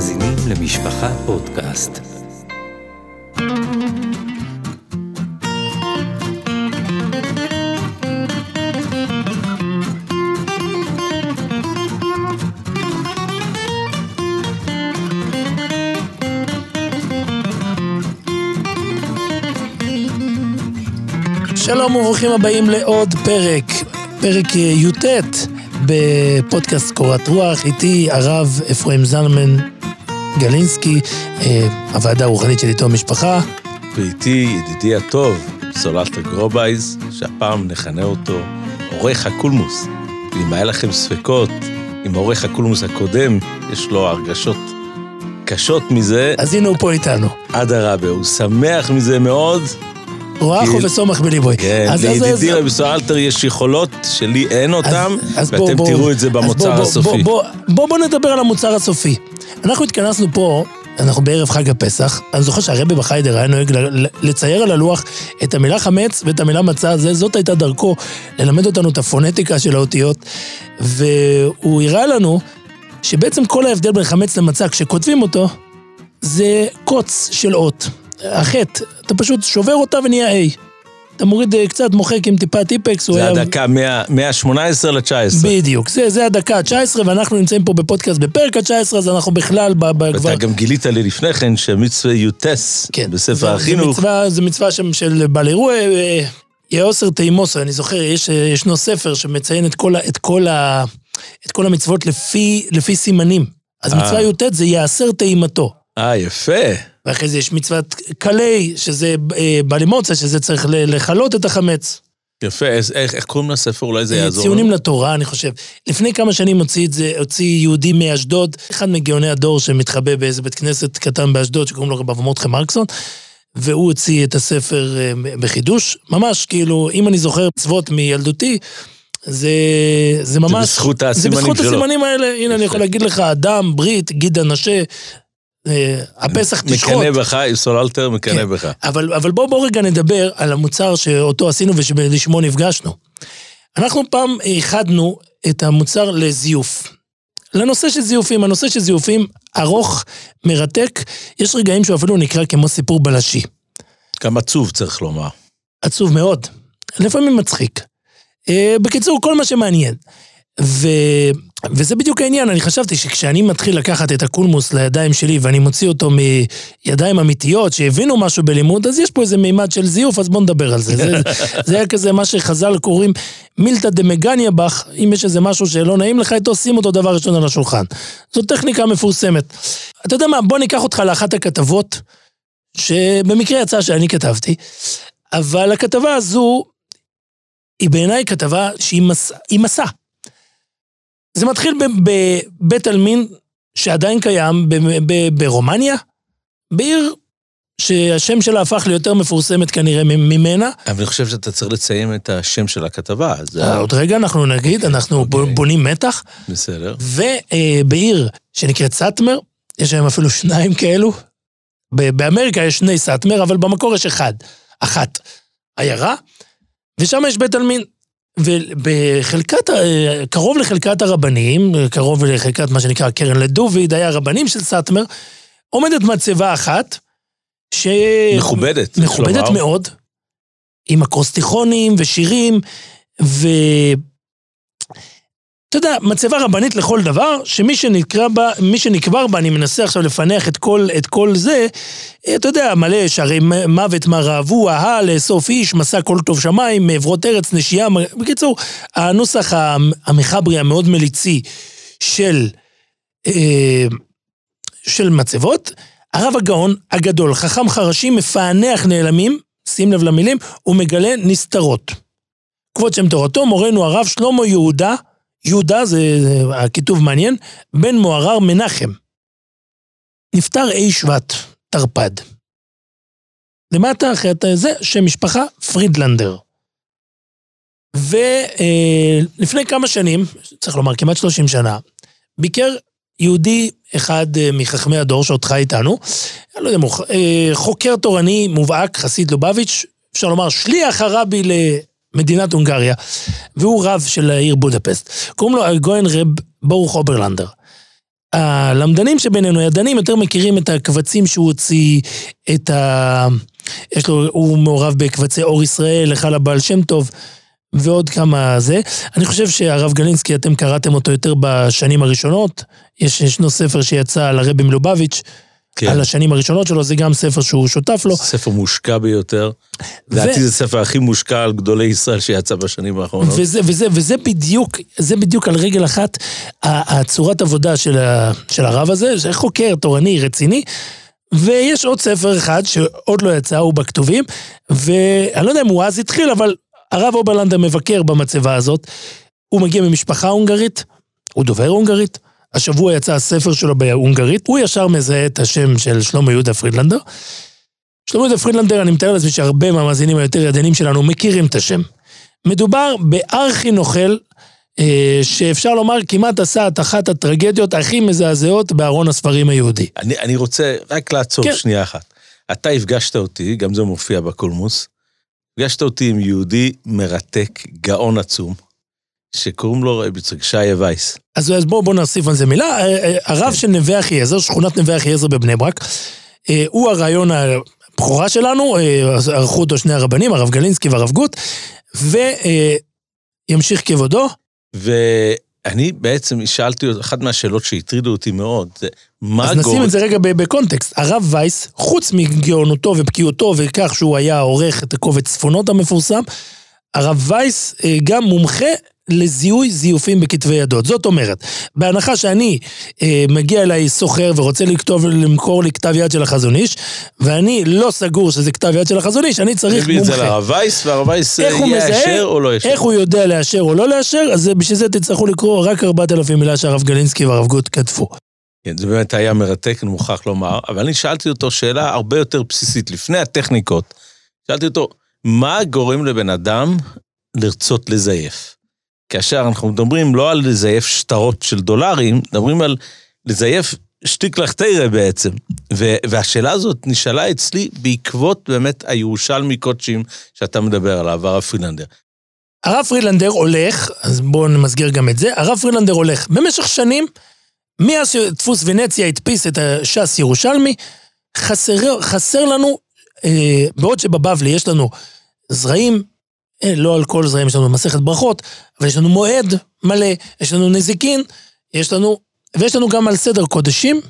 מאזינים למשפחה פודקאסט. שלום וברוכים הבאים לעוד פרק, פרק י"ט בפודקאסט קורת רוח, איתי הרב אפרים זלמן גלינסקי, אה, הוועדה הרוחנית של איתו המשפחה. ואיתי ידידי הטוב, סוללטה גרובייז, שהפעם נכנה אותו עורך הקולמוס. ואם היה לכם ספקות עם עורך הקולמוס הקודם, יש לו הרגשות קשות מזה. אז הנה הוא פה איתנו. אדרבה, הוא שמח מזה מאוד. רואחו כי- וסומך בליבוי. כן, אז- לידידי רבי סואלטר יש יכולות שלי אין בוא- ואתם בוא- תראו את זה במוצר בוא- בוא- הסופי. בוא, בוא, בוא נדבר על המוצר הסופי. אנחנו התכנסנו פה, אנחנו בערב חג הפסח, אני זוכר שהרבי בחיידר היה נוהג לצייר על הלוח את המילה חמץ ואת המילה מצה, זה, זאת הייתה דרכו ללמד אותנו את הפונטיקה של האותיות, והוא הראה לנו שבעצם כל ההבדל בין חמץ למצה, כשכותבים אותו, זה קוץ של אות. החטא, אתה פשוט שובר אותה ונהיה A. אתה מוריד אה, קצת, מוחק עם טיפה טיפקס, הוא זה. הדקה מה- מה-18 ל-19. בדיוק, זה, זה הדקה ה-19, ואנחנו נמצאים פה בפודקאסט בפרק ה-19, אז אנחנו בכלל ב, ב, כבר... גם גילית לי לפני כן שמצווה יוטס כן, בספר החינוך. זה מצווה, זה מצווה שם של בעל אירוע, אה, יאוסר תימוסו, אני זוכר, יש, אה, ישנו ספר שמציין את כל, ה, את כל, ה, את כל המצוות לפי, לפי סימנים. אז אה. מצווה י"ט זה יאסר טעימתו. אה, יפה. ואחרי זה יש מצוות קלי, שזה אה, בעל אמוציה, שזה צריך לכלות את החמץ. יפה, אז איך, איך קוראים לספר? אולי זה יעזור ציונים לנו? לתורה, אני חושב. לפני כמה שנים הוציא את זה, הוציא יהודי מאשדוד, אחד מגאוני הדור שמתחבא באיזה בית כנסת קטן באשדוד, שקוראים לו רב אברהם מרדכי מרקסון, והוא הוציא את הספר אה, בחידוש. ממש, כאילו, אם אני זוכר מצוות מילדותי, זה, זה ממש... בזכות זה הסימנים בזכות שלו. הסימנים האלה. הנה, אני יפה. יכול להגיד לך, אדם, ברית, גיד הנשה, אה, הפסח תשחוט. מקנא בך, סוללטר מקנא כן. בך. אבל, אבל בואו בוא רגע נדבר על המוצר שאותו עשינו ושלשמו נפגשנו. אנחנו פעם איחדנו את המוצר לזיוף. לנושא של זיופים, הנושא של זיופים ארוך, מרתק, יש רגעים שהוא אפילו נקרא כמו סיפור בלשי. גם עצוב, צריך לומר. עצוב מאוד, לפעמים מצחיק. אה, בקיצור, כל מה שמעניין. ו... וזה בדיוק העניין, אני חשבתי שכשאני מתחיל לקחת את הקולמוס לידיים שלי ואני מוציא אותו מידיים אמיתיות שהבינו משהו בלימוד, אז יש פה איזה מימד של זיוף, אז בואו נדבר על זה. זה, זה היה כזה מה שחז"ל קוראים מילתא דמגניה בך, אם יש איזה משהו שלא נעים לך איתו, שים אותו דבר ראשון על השולחן. זו טכניקה מפורסמת. אתה יודע מה, בוא ניקח אותך לאחת הכתבות, שבמקרה יצא שאני כתבתי, אבל הכתבה הזו היא בעיניי כתבה שהיא מס... מסע. זה מתחיל בבית עלמין שעדיין קיים ברומניה, בעיר שהשם שלה הפך ליותר מפורסמת כנראה ממנה. אבל אני חושב שאתה צריך לציין את השם של הכתבה, זה אה, עוד רגע אנחנו נגיד, אנחנו ב- אוקיי. בונים מתח. בסדר. ובעיר שנקראת סאטמר, יש היום אפילו שניים כאלו. באמריקה יש שני סאטמר, אבל במקור יש אחד, אחת עיירה, ושם יש בית עלמין. ובחלקת, קרוב לחלקת הרבנים, קרוב לחלקת מה שנקרא קרן לדוביד, היה רבנים של סאטמר, עומדת מצבה אחת, ש... מכובדת. מכובדת. מאוד, עם אקרוסטיכונים ושירים, ו... אתה יודע, מצבה רבנית לכל דבר, שמי שנקרא בה, מי שנקבר בה, אני מנסה עכשיו לפענח את כל, זה, אתה יודע, מלא שערי מוות מה רעבו, אהה, לאסוף איש, מסע כל טוב שמיים, מעברות ארץ, נשייה, בקיצור, הנוסח המ- המחברי המאוד מליצי של, אה, של מצבות, הרב הגאון הגדול, חכם חרשים, מפענח נעלמים, שים לב למילים, ומגלה נסתרות. כבוד שם תורתו, מורנו הרב שלמה יהודה, יהודה זה הכיתוב מעניין, בן מוהר"ר מנחם. נפטר אי שבט, תרפ"ד. למטה אחרי זה, שם משפחה, פרידלנדר. ולפני כמה שנים, צריך לומר כמעט 30 שנה, ביקר יהודי אחד אה, מחכמי הדור שעוד חי איתנו, לא יודע אה, חוקר תורני מובהק, חסיד לובביץ', אפשר לומר שליח הרבי למדינת הונגריה, והוא רב של העיר בודפסט. קוראים לו הגאון רב ברוך אוברלנדר. הלמדנים שבינינו, הידענים, יותר מכירים את הקבצים שהוא הוציא, את ה... יש לו, הוא מעורב בקבצי אור ישראל, היכל הבעל שם טוב, ועוד כמה זה. אני חושב שהרב גלינסקי, אתם קראתם אותו יותר בשנים הראשונות. יש, ישנו ספר שיצא על הרבי מלובביץ', כן. על השנים הראשונות שלו, זה גם ספר שהוא שותף לו. ספר מושקע ביותר. לדעתי זה הספר הכי מושקע על גדולי ישראל שיצא בשנים האחרונות. וזה, וזה, וזה בדיוק, זה בדיוק על רגל אחת הצורת עבודה של, ה, של הרב הזה, זה חוקר תורני רציני. ויש עוד ספר אחד שעוד לא יצא, הוא בכתובים, ואני לא יודע אם הוא אז התחיל, אבל הרב אוברלנדר מבקר במצבה הזאת. הוא מגיע ממשפחה הונגרית, הוא דובר הונגרית. השבוע יצא הספר שלו בהונגרית, הוא ישר מזהה את השם של שלמה יהודה פרידלנדר. שלמה יהודה פרידלנדר, אני מתאר לעצמי שהרבה מהמאזינים היותר ידענים שלנו מכירים את השם. מדובר בארכי נוכל, אה, שאפשר לומר כמעט עשה את אחת הטרגדיות הכי מזעזעות בארון הספרים היהודי. אני, אני רוצה רק לעצור כן. שנייה אחת. אתה הפגשת אותי, גם זה מופיע בקולמוס, הפגשת אותי עם יהודי מרתק, גאון עצום, שקוראים לו רבי שיה וייס. אז, אז בואו בוא נוסיף על זה מילה. אה, אה, הרב כן. של נווה אחיעזר, שכונת נווה אחיעזר בבני ברק, אה, הוא הרעיון הבכורה שלנו, ערכו אותו שני הרבנים, הרב גלינסקי והרב גוט, וימשיך כבודו. ואני בעצם שאלתי, אחת מהשאלות שהטרידו אותי מאוד, זה מה אז נשים גורם... את זה רגע בקונטקסט. הרב וייס, חוץ מגאונותו ובקיאותו וכך שהוא היה עורך את הקובץ צפונות המפורסם, הרב וייס גם מומחה לזיהוי זיופים בכתבי ידות. זאת אומרת, בהנחה שאני אה, מגיע אליי סוחר ורוצה לכתוב, למכור לי כתב יד של החזון איש, ואני לא סגור שזה כתב יד של החזון איש, אני צריך מביא את זה מומחה. לרב וייס, והרב וייס מזהה? יאשר או לא יאשר. איך הוא יודע לאשר או לא לאשר, אז בשביל זה תצטרכו לקרוא רק 4,000 מילה שהרב גלינסקי והרב גוט כתבו. כן, זה באמת היה מרתק, אני מוכרח לומר, אבל אני שאלתי אותו שאלה הרבה יותר בסיסית, לפני הטכניקות. שאלתי אותו, מה גורם לבן אדם לרצות לזייף? כאשר אנחנו מדברים לא על לזייף שטרות של דולרים, מדברים על לזייף שטיק לחתירה בעצם. ו- והשאלה הזאת נשאלה אצלי בעקבות באמת הירושלמי קודשים שאתה מדבר עליו, הרב פרילנדר. הרב פרילנדר הולך, אז בואו נמסגר גם את זה, הרב פרילנדר הולך במשך שנים, מאז שדפוס ונציה הדפיס את הש"ס ירושלמי, חסר, חסר לנו, אה, בעוד שבבבלי יש לנו זרעים, לא על כל זרעים יש לנו מסכת ברכות, אבל יש לנו מועד מלא, יש לנו נזיקין, יש לנו, ויש לנו גם על סדר קודשים.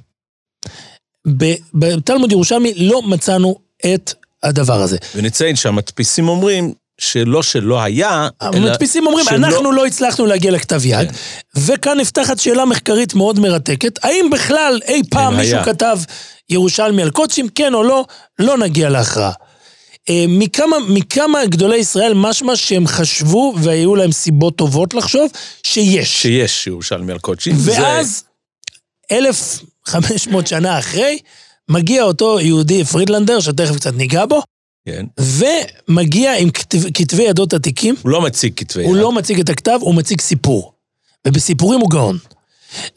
בתלמוד ירושלמי לא מצאנו את הדבר הזה. ונציין שהמדפיסים אומרים שלא שלא היה, אלא המדפיסים אומרים, שלא- אנחנו לא הצלחנו להגיע לכתב יד, כן. וכאן נפתחת שאלה מחקרית מאוד מרתקת, האם בכלל אי פעם כן, מישהו היה. כתב ירושלמי על קודשים, כן או לא, לא נגיע להכרעה. אה, מכמה, מכמה גדולי ישראל משמע שהם חשבו, והיו להם סיבות טובות לחשוב, שיש. שיש ירושלמי על קודשים. ואז, 1,500 שנה אחרי, מגיע אותו יהודי פרידלנדר, שתכף קצת ניגע בו, כן. ומגיע עם כתב, כתבי ידות עתיקים, הוא לא מציג כתבי הוא יד. לא מציג את הכתב, הוא מציג סיפור. ובסיפורים הוא גאון.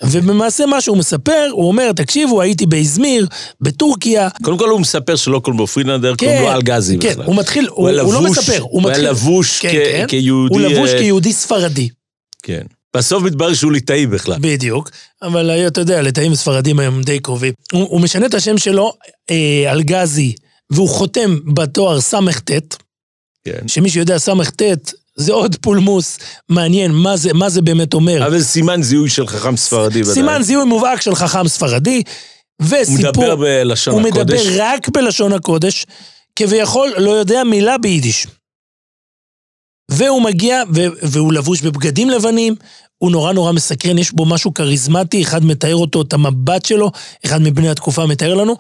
ובמעשה מה שהוא מספר, הוא אומר, תקשיבו, הייתי באזמיר, בטורקיה. קודם כל הוא מספר שלא קוראים לו פרילנדר, קוראים לו אלגזי כן, בכלל. הוא מתחיל, הוא, הוא היה הוא לא מספר, הוא הוא היה מתחיל... לבוש כן, כ- כן. כיהודי... הוא לבוש אה, כיהודי ספרדי, כן. בסוף מתברר שהוא ליטאי בכלל. בדיוק. אבל אה, אתה יודע, ליטאים וספרדים היום די קרובים. הוא, הוא משנה את השם שלו, אה, אלגזי, והוא חותם בתואר סט, כן. שמי שיודע סט, זה עוד פולמוס מעניין, מה זה, מה זה באמת אומר. אבל סימן זיהוי של חכם ספרדי. סימן זיהוי מובהק של חכם ספרדי, הוא וסיפור... מדבר בלשון הוא הקודש. מדבר רק בלשון הקודש, כביכול לא יודע מילה ביידיש. והוא מגיע, ו- והוא לבוש בבגדים לבנים, הוא נורא נורא מסקרן, יש בו משהו כריזמטי, אחד מתאר אותו, את המבט שלו, אחד מבני התקופה מתאר לנו,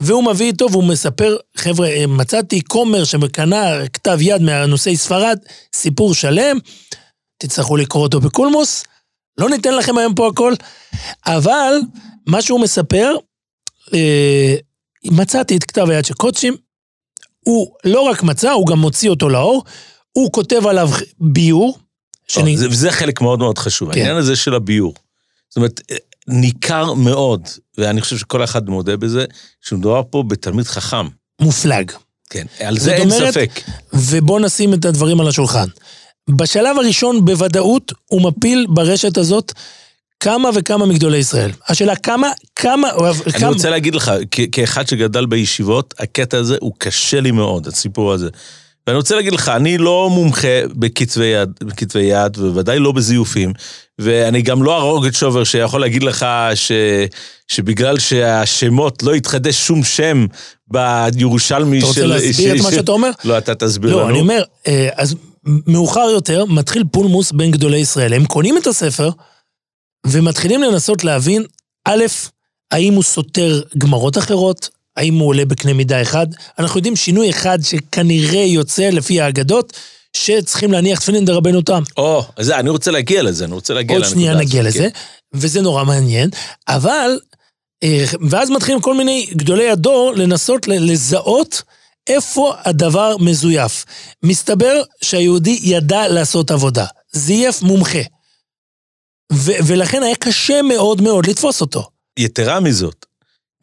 והוא מביא איתו והוא מספר, חבר'ה, אה, מצאתי כומר שקנה כתב יד מהנושאי ספרד, סיפור שלם, תצטרכו לקרוא אותו בקולמוס, לא ניתן לכם היום פה הכל, אבל מה שהוא מספר, אה, מצאתי את כתב היד של קודשים, הוא לא רק מצא, הוא גם מוציא אותו לאור, הוא כותב עליו ביור, שאני... זה- וזה חלק מאוד מאוד חשוב, כן. העניין הזה של הביור. זאת אומרת, ניכר מאוד, ואני חושב שכל אחד מודה בזה, שמדובר פה בתלמיד חכם. מופלג. כן, על זה אין אומרת- ספק. ובואו נשים את הדברים על השולחן. בשלב הראשון, בוודאות, הוא מפיל ברשת הזאת כמה וכמה מגדולי ישראל. השאלה כמה, כמה... אני כמה... רוצה להגיד לך, כ- כאחד שגדל בישיבות, הקטע הזה הוא קשה לי מאוד, הסיפור הזה. ואני רוצה להגיד לך, אני לא מומחה בכתבי יד, בכתבי יד, ובוודאי לא בזיופים, ואני גם לא הרוגת שובר שיכול להגיד לך ש, שבגלל שהשמות לא התחדש שום שם בירושלמי אתה של... רוצה להסביר את ש- מה ש- שאתה אומר? לא, אתה תסביר לנו. לא, אני אומר, אה, אז מאוחר יותר מתחיל פולמוס בין גדולי ישראל. הם קונים את הספר ומתחילים לנסות להבין, א', האם הוא סותר גמרות אחרות, האם הוא עולה בקנה מידה אחד. אנחנו יודעים שינוי אחד שכנראה יוצא לפי האגדות, שצריכים להניח תפילין דרבנו תם. או, זה, אני רוצה להגיע לזה, אני רוצה להגיע עוד לנקודה שנייה הזאת, נגיע כן. לזה, וזה נורא מעניין, אבל, אה, ואז מתחילים כל מיני גדולי הדור לנסות לזהות איפה הדבר מזויף. מסתבר שהיהודי ידע לעשות עבודה, זייף מומחה. ו- ולכן היה קשה מאוד מאוד לתפוס אותו, יתרה מזאת,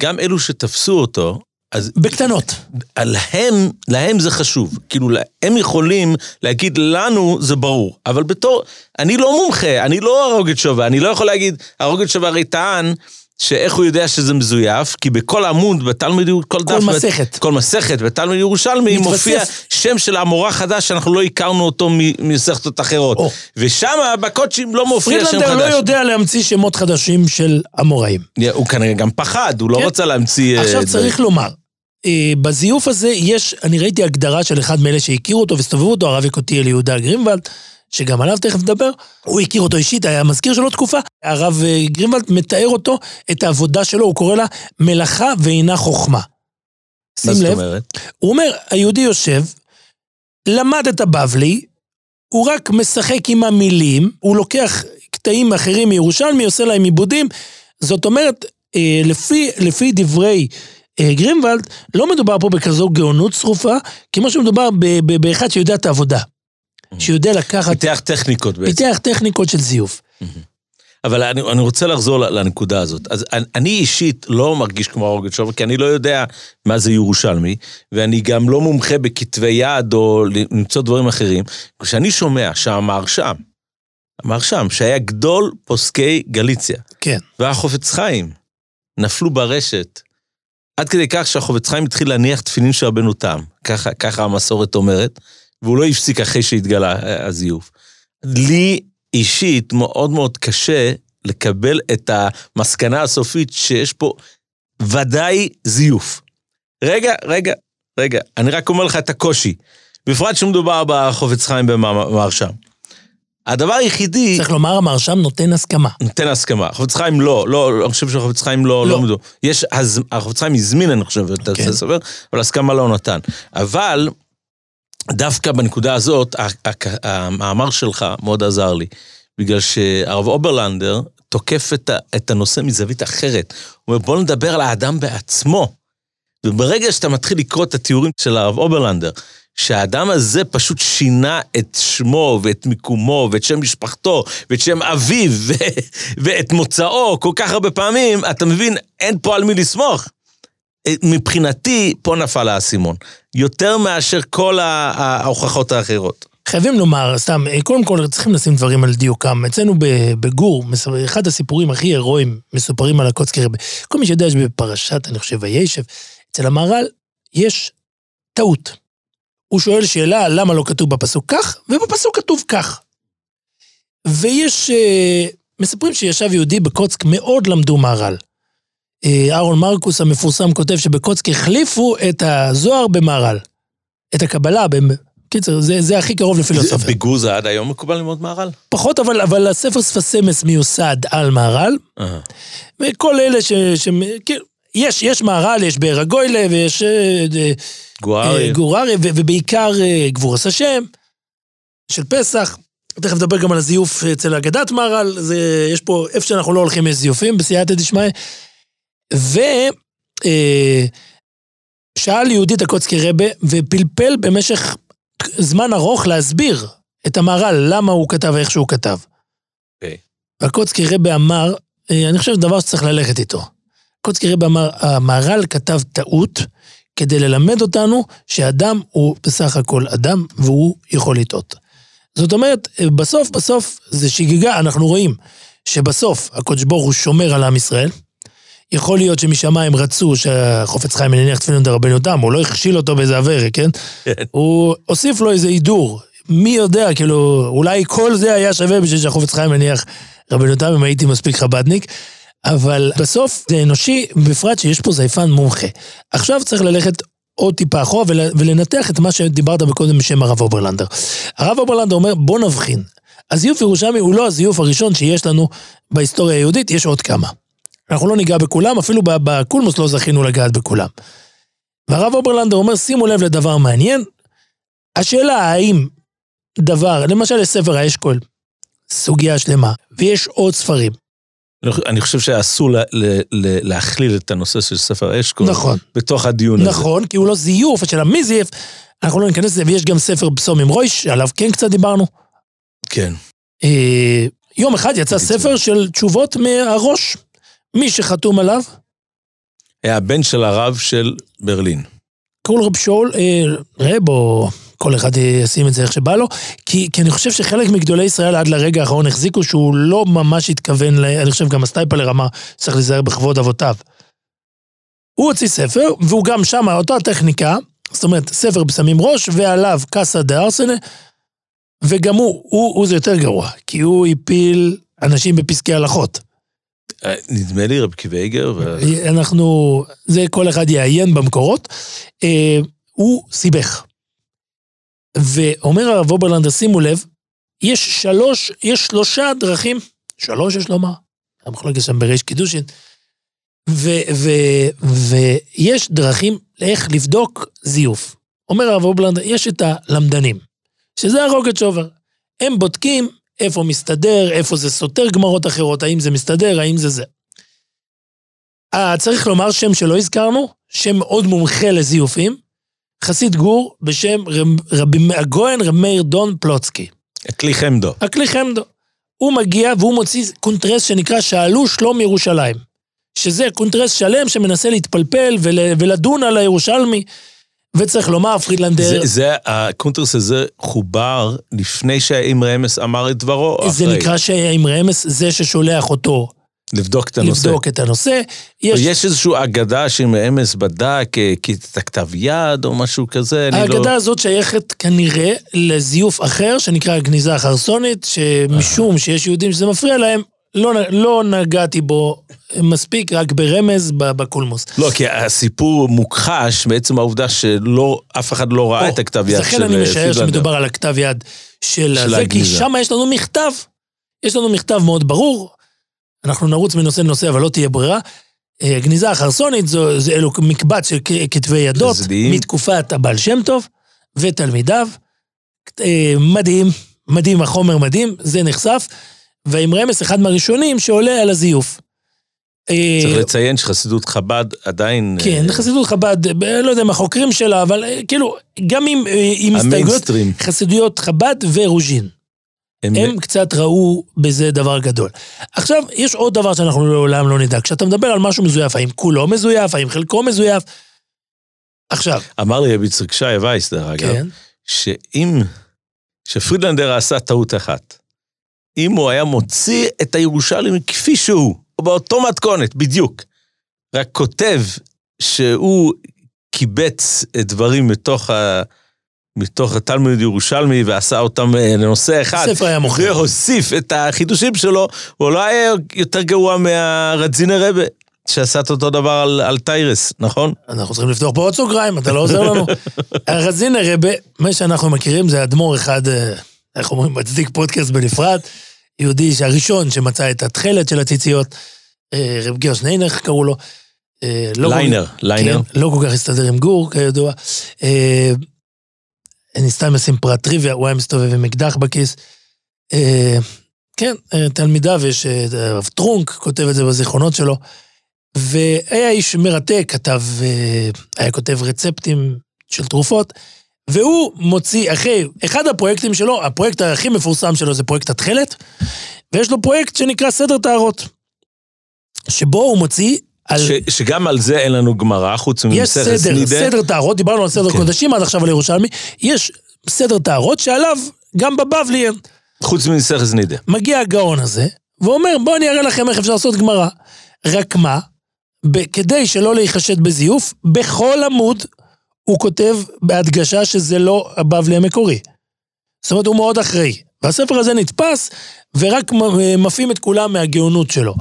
גם אלו שתפסו אותו, אז בקטנות. להם, להם זה חשוב. כאילו, הם יכולים להגיד, לנו זה ברור. אבל בתור, אני לא מומחה, אני לא הרוגת שובה, אני לא יכול להגיד, הרוגת שובה הרי טען שאיך הוא יודע שזה מזויף, כי בכל עמוד בתלמוד, כל דף... כל מסכת. כל מסכת בתלמוד ירושלמי מתווסף. מופיע שם של המורה חדש שאנחנו לא הכרנו אותו ממסכתות אחרות. או. ושם בקודשים לא מופיע שם חדש. פרידלנדר לא יודע להמציא שמות חדשים של אמוראים. הוא כנראה גם פחד, הוא לא כן. רצה להמציא... אה, עכשיו. צריך לומר, בזיוף הזה יש, אני ראיתי הגדרה של אחד מאלה שהכירו אותו והסתובבו אותו, הרב יקותיאל יהודה גרינוולד, שגם עליו תכף נדבר, הוא הכיר אותו אישית, היה מזכיר שלו תקופה, הרב אה, גרינוולד מתאר אותו, את העבודה שלו, הוא קורא לה מלאכה ואינה חוכמה. מה שים לב, אומרת? הוא אומר, היהודי יושב, למד את הבבלי, הוא רק משחק עם המילים, הוא לוקח קטעים אחרים מירושלמי, עושה להם עיבודים. זאת אומרת, אה, לפי, לפי דברי אה, גרינוולד, לא מדובר פה בכזו גאונות צרופה, כמו שמדובר באחד שיודע את העבודה. שיודע לקחת, פיתח טכניקות בעצם. פיתח טכניקות של זיוף. אבל אני, אני רוצה לחזור לנקודה הזאת. אז אני, אני אישית לא מרגיש כמו הרוגת שובר, כי אני לא יודע מה זה ירושלמי, ואני גם לא מומחה בכתבי יד או למצוא דברים אחרים. כשאני שומע שהמהרשם, המהרשם, שהיה גדול פוסקי גליציה, כן. והחופץ חיים, נפלו ברשת, עד כדי כך שהחופץ חיים התחיל להניח תפילין של רבנו תם, ככה, ככה המסורת אומרת, והוא לא הפסיק אחרי שהתגלה אה, הזיוף. לי אישית מאוד מאוד קשה לקבל את המסקנה הסופית שיש פה ודאי זיוף. רגע, רגע, רגע, אני רק אומר לך את הקושי. בפרט שמדובר בחופץ חיים במהרשם. הדבר היחידי... צריך לומר, המרשם נותן הסכמה. נותן הסכמה. החפץ חיים לא, לא, לא, אני חושב שהחפץ חיים לא, לא. לא מדו. יש, החפץ חיים הזמין, אני חושב, את כן. הספר, אבל הסכמה לא נתן. אבל, דווקא בנקודה הזאת, המאמר שלך מאוד עזר לי. בגלל שהרב אוברלנדר תוקף את, את הנושא מזווית אחרת. הוא אומר, בוא נדבר על האדם בעצמו. וברגע שאתה מתחיל לקרוא את התיאורים של הרב אוברלנדר, שהאדם הזה פשוט שינה את שמו ואת מיקומו ואת שם משפחתו ואת שם אביו ו- ואת מוצאו כל כך הרבה פעמים, אתה מבין, אין פה על מי לסמוך. אה, מבחינתי, פה נפל האסימון. יותר מאשר כל ההוכחות האחרות. חייבים לומר, סתם, אה, קודם כל צריכים לשים דברים על דיוקם. אצלנו בגור, אחד הסיפורים הכי הירואיים מסופרים על הקוצקר. כל מי שיודע שבפרשת, אני חושב, וישב, אצל המהר"ל יש טעות. הוא שואל שאלה למה לא כתוב בפסוק כך, ובפסוק כתוב כך. ויש, אה, מספרים שישב יהודי בקוצק, מאוד למדו מהר"ל. אה, אהרון מרקוס המפורסם כותב שבקוצק החליפו את הזוהר במהר"ל. את הקבלה, במ- קיצר, זה, זה הכי קרוב לפילוסופיה. בגוזה עד היום מקובל ללמוד מהר"ל? פחות, אבל, אבל הספר ספסמס מיוסד על מהר"ל, אהה. וכל אלה ש... ש כאילו, יש, יש מהר"ל, יש באר הגוילה, ויש אה, אה, גוארי. גוררי, ובעיקר אה, גבורס השם, של פסח. תכף נדבר גם על הזיוף אצל אגדת מהר"ל, זה, יש פה, איפה שאנחנו לא הולכים יש זיופים, בסייעתא דשמיא. ו... אה, יהודית הקוצקי רבה, ופלפל במשך זמן ארוך להסביר את המהר"ל, למה הוא כתב איך שהוא כתב. אוקיי. והקוצקי רבה אמר, אני חושב שזה דבר שצריך ללכת איתו. קוצקי רבה אמר, המהר"ל כתב טעות כדי ללמד אותנו שאדם הוא בסך הכל אדם והוא יכול לטעות. זאת אומרת, בסוף בסוף זה שגיגה, אנחנו רואים שבסוף הקודש ברוך הוא שומר על עם ישראל. יכול להיות שמשמיים רצו שהחופץ חיים יניח תפילין דרבנו תם, הוא לא הכשיל אותו באיזה אברה, כן? כן. הוא הוסיף לו איזה הידור. מי יודע, כאילו, אולי כל זה היה שווה בשביל שהחפץ חיים יניח רבנו תם, אם הייתי מספיק חב"דניק. אבל בסוף זה אנושי, בפרט שיש פה זייפן מומחה. עכשיו צריך ללכת עוד טיפה אחורה ול, ולנתח את מה שדיברת בקודם בשם הרב אוברלנדר. הרב אוברלנדר אומר, בוא נבחין. הזיוף ירושלמי הוא לא הזיוף הראשון שיש לנו בהיסטוריה היהודית, יש עוד כמה. אנחנו לא ניגע בכולם, אפילו בקולמוס לא זכינו לגעת בכולם. והרב אוברלנדר אומר, שימו לב לדבר מעניין, השאלה האם דבר, למשל יש ספר האשכול, סוגיה שלמה, ויש עוד ספרים. אני חושב שאסור לה, לה, לה, להכליל את הנושא של ספר אשכול נכון. בתוך הדיון הזה. נכון, כי הוא לא זיוף, השאלה מי זייף, אנחנו לא ניכנס לזה, ויש גם ספר פסום עם רויש, שעליו כן קצת דיברנו. כן. אה, יום אחד יצא. ספר של תשובות מהראש. מי שחתום עליו, היה הבן של הרב של ברלין. קראו לו רב שאול, אה, רב או כל אחד ישים את זה איך שבא לו, כי, כי אני חושב שחלק מגדולי ישראל עד לרגע האחרון החזיקו שהוא לא ממש התכוון, ל- אני חושב גם הסטייפלר אמר, צריך להיזהר בכבוד אבותיו. הוא הוציא ספר, והוא גם שם, אותה טכניקה, זאת אומרת, ספר בשמים ראש, ועליו כסא דהרסנא, וגם הוא, הוא, הוא זה יותר גרוע, כי הוא הפיל אנשים בפסקי הלכות. אה, נדמה לי רבי עקיבא איגר, ו... אנחנו, זה כל אחד יעיין במקורות. אה, הוא סיבך. ואומר הרב אוברלנדר, שימו לב, יש שלוש, יש שלושה דרכים, שלוש יש לומר, המחלוקת שם בריש קידושין, ויש דרכים איך לבדוק זיוף. אומר הרב אוברלנדר, יש את הלמדנים, שזה הרוגוצ'ובר. הם בודקים איפה מסתדר, איפה זה סותר גמרות אחרות, האם זה מסתדר, האם זה זה. אה, צריך לומר שם שלא הזכרנו, שם מאוד מומחה לזיופים, חסיד גור בשם רב- רבי הגאון רב מאיר דון פלוצקי. כלי חמדה. הכלי חמדה. הוא מגיע והוא מוציא קונטרס שנקרא שאלו שלום ירושלים. שזה קונטרס שלם שמנסה להתפלפל ול, ולדון על הירושלמי. וצריך לומר, פרידלנדר, זה, זה, הקונטרס הזה חובר לפני שהאמרי אמס אמר את דברו, זה אחרי? נקרא שהאמרי אמס זה ששולח אותו לבדוק את הנושא. לבדוק את הנושא. יש, יש איזושהי אגדה שאמרי אמס בדק אה, כי את הכתב יד או משהו כזה, אני לא... האגדה הזאת שייכת כנראה לזיוף אחר, שנקרא הגניזה החרסונית, שמשום שיש יהודים שזה מפריע להם, לא, לא נגעתי בו מספיק, רק ברמז בקולמוס. לא, כי הסיפור מוכחש בעצם העובדה שלא, אף אחד לא ראה או, את הכתב יד של לכן אני משער פרידלנדר. שמדובר על הכתב יד של של הזה, כי הגניזה. שם יש לנו מכתב. יש לנו מכתב מאוד ברור, אנחנו נרוץ מנושא לנושא, אבל לא תהיה ברירה. אה, הגניזה החרסונית זו, זה אלו מקבץ של כתבי ידות, חסידיים. מתקופת הבעל שם טוב ותלמידיו. אה, מדהים, מדהים, החומר מדהים, זה נחשף. והאמרי אמס אחד מהראשונים שעולה על הזיוף. אה, צריך לציין שחסידות חב"ד עדיין... כן, חסידות חב"ד, לא יודע מה החוקרים שלה, אבל כאילו, גם עם, עם הסתייגויות. חסידויות חב"ד ורוז'ין. הם- הם קצת ראו בזה דבר גדול. עכשיו, יש עוד דבר שאנחנו לעולם לא נדע. כשאתה מדבר על משהו מזויף, האם כולו מזויף, האם חלקו מזויף? עכשיו, אמר לי רבי יצחק שי וייס, דרך אגב, כן, שאם... שפרידלנדר עשה טעות אחת. אם הוא היה מוציא את הירושלמי כפי שהוא, או באותו מתכונת, בדיוק, רק כותב שהוא קיבץ דברים מתוך, ה... מתוך התלמוד ירושלמי ועשה אותם אה, לנושא אחד, הספר היה מוכר. והוסיף את החידושים שלו, הוא לא היה יותר גרוע מהרדזינר רבה, שעשה את אותו דבר על, על טיירס, נכון? אנחנו צריכים לפתוח פה עוד סוגריים, אתה לא עוזר לנו. הנה רבה, מה שאנחנו מכירים זה אדמו"ר אחד, אה, איך אומרים, מצדיק פודקאסט בנפרד, יהודי שהראשון שמצא את התכלת של הציציות, אה, רב גרשון הניך קראו לו. לא ליינר, ליינר. כן, לא כל כך הסתדר עם גור, כידוע. אני סתם אשים פרט טריוויה, הוא היה מסתובב עם אקדח בכיס. אה, כן, אה, תלמידיו, יש אה, הרב טרונק, כותב את זה בזיכרונות שלו. והיה איש מרתק, כתב, היה כותב רצפטים של תרופות, והוא מוציא, אחרי, אחד הפרויקטים שלו, הפרויקט הכי מפורסם שלו זה פרויקט התכלת, ויש לו פרויקט שנקרא סדר טהרות, שבו הוא מוציא על... ש, שגם על זה אין לנו גמרא, חוץ יש ממסכת סדר, סנידה. סדר טהרות, דיברנו על סדר כן. קודשים עד עכשיו על ירושלמי, יש סדר טהרות שעליו גם בבבלי אין. חוץ ממסכת סנידה. מגיע הגאון הזה, ואומר, בואו אני אראה לכם איך אפשר לעשות גמרא. רק מה, ב- כדי שלא להיחשד בזיוף, בכל עמוד הוא כותב בהדגשה שזה לא הבבלי המקורי. זאת אומרת, הוא מאוד אחראי. והספר הזה נתפס, ורק מ- מפעים את כולם מהגאונות שלו.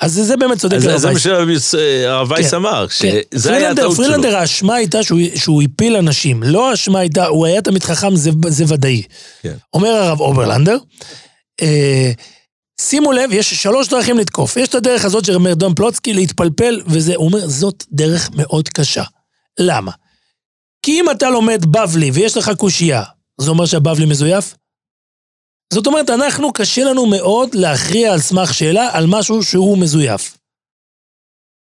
אז זה, באמת צודק אז הרב זה מה וייס. שהרב וייס אמר, כן. שזה היה הטעות שלו. פרידלנדר, האשמה הייתה שהוא, שהוא הפיל אנשים. לא האשמה הייתה, הוא היה תמיד חכם, זה, זה ודאי. כן. אומר הרב אוברלנדר, אה, שימו לב, יש שלוש דרכים לתקוף. יש את הדרך הזאת של אומר דון פלוצקי להתפלפל, וזה, הוא אומר, זאת דרך מאוד קשה. למה? כי אם אתה לומד בבלי ויש לך קושייה, זה אומר שהבבלי מזויף? זאת אומרת, אנחנו, קשה לנו מאוד להכריע על סמך שאלה על משהו שהוא מזויף.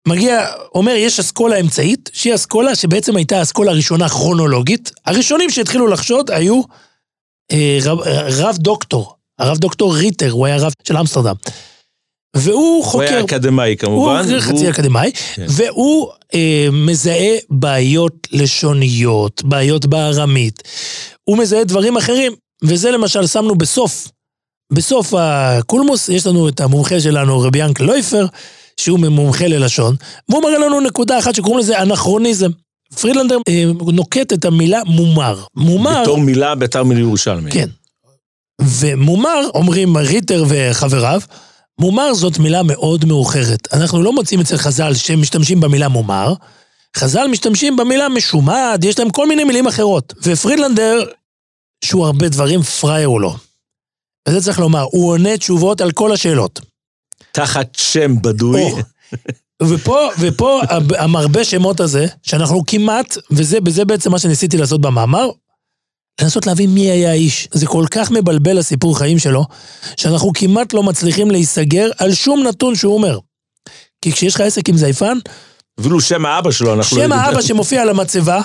מגיע, אומר, יש אסכולה אמצעית, שהיא אסכולה שבעצם הייתה האסכולה הראשונה כרונולוגית. הראשונים שהתחילו לחשוד היו אה, רב, רב דוקטור, הרב דוקטור ריטר, הוא היה רב של אמסטרדם. והוא הוא חוקר... היה אקדמאי כמובן. הוא חצי והוא- אקדמאי, כן. והוא אה, מזהה בעיות לשוניות, בעיות בארמית. הוא מזהה דברים אחרים, וזה למשל שמנו בסוף, בסוף הקולמוס, יש לנו את המומחה שלנו, רבי ינקל לויפר, שהוא מומחה ללשון, והוא מראה לנו נקודה אחת שקוראים לזה אנכרוניזם. פרידלנדר אה, נוקט את המילה מומר. מומר... בתור מילה בתלמוד ירושלמי. כן. ומומר, אומרים ריטר וחבריו, מומר זאת מילה מאוד מאוחרת. אנחנו לא מוצאים אצל חז"ל שהם משתמשים במילה מומר, חז"ל משתמשים במילה משומד, יש להם כל מיני מילים אחרות. ופרידלנדר, שהוא הרבה דברים, פראייר הוא לא. וזה צריך לומר, הוא עונה תשובות על כל השאלות. תחת שם בדוי. או. ופה, ופה המרבה שמות הזה, שאנחנו כמעט, וזה וזה בעצם מה שניסיתי לעשות במאמר, לנסות להבין מי היה האיש. זה כל כך מבלבל הסיפור חיים שלו, שאנחנו כמעט לא מצליחים להיסגר על שום נתון שהוא אומר. כי כשיש לך עסק עם זייפן, אפילו שם האבא שלו, אנחנו לא שם יודעים. האבא שמופיע על המצבה,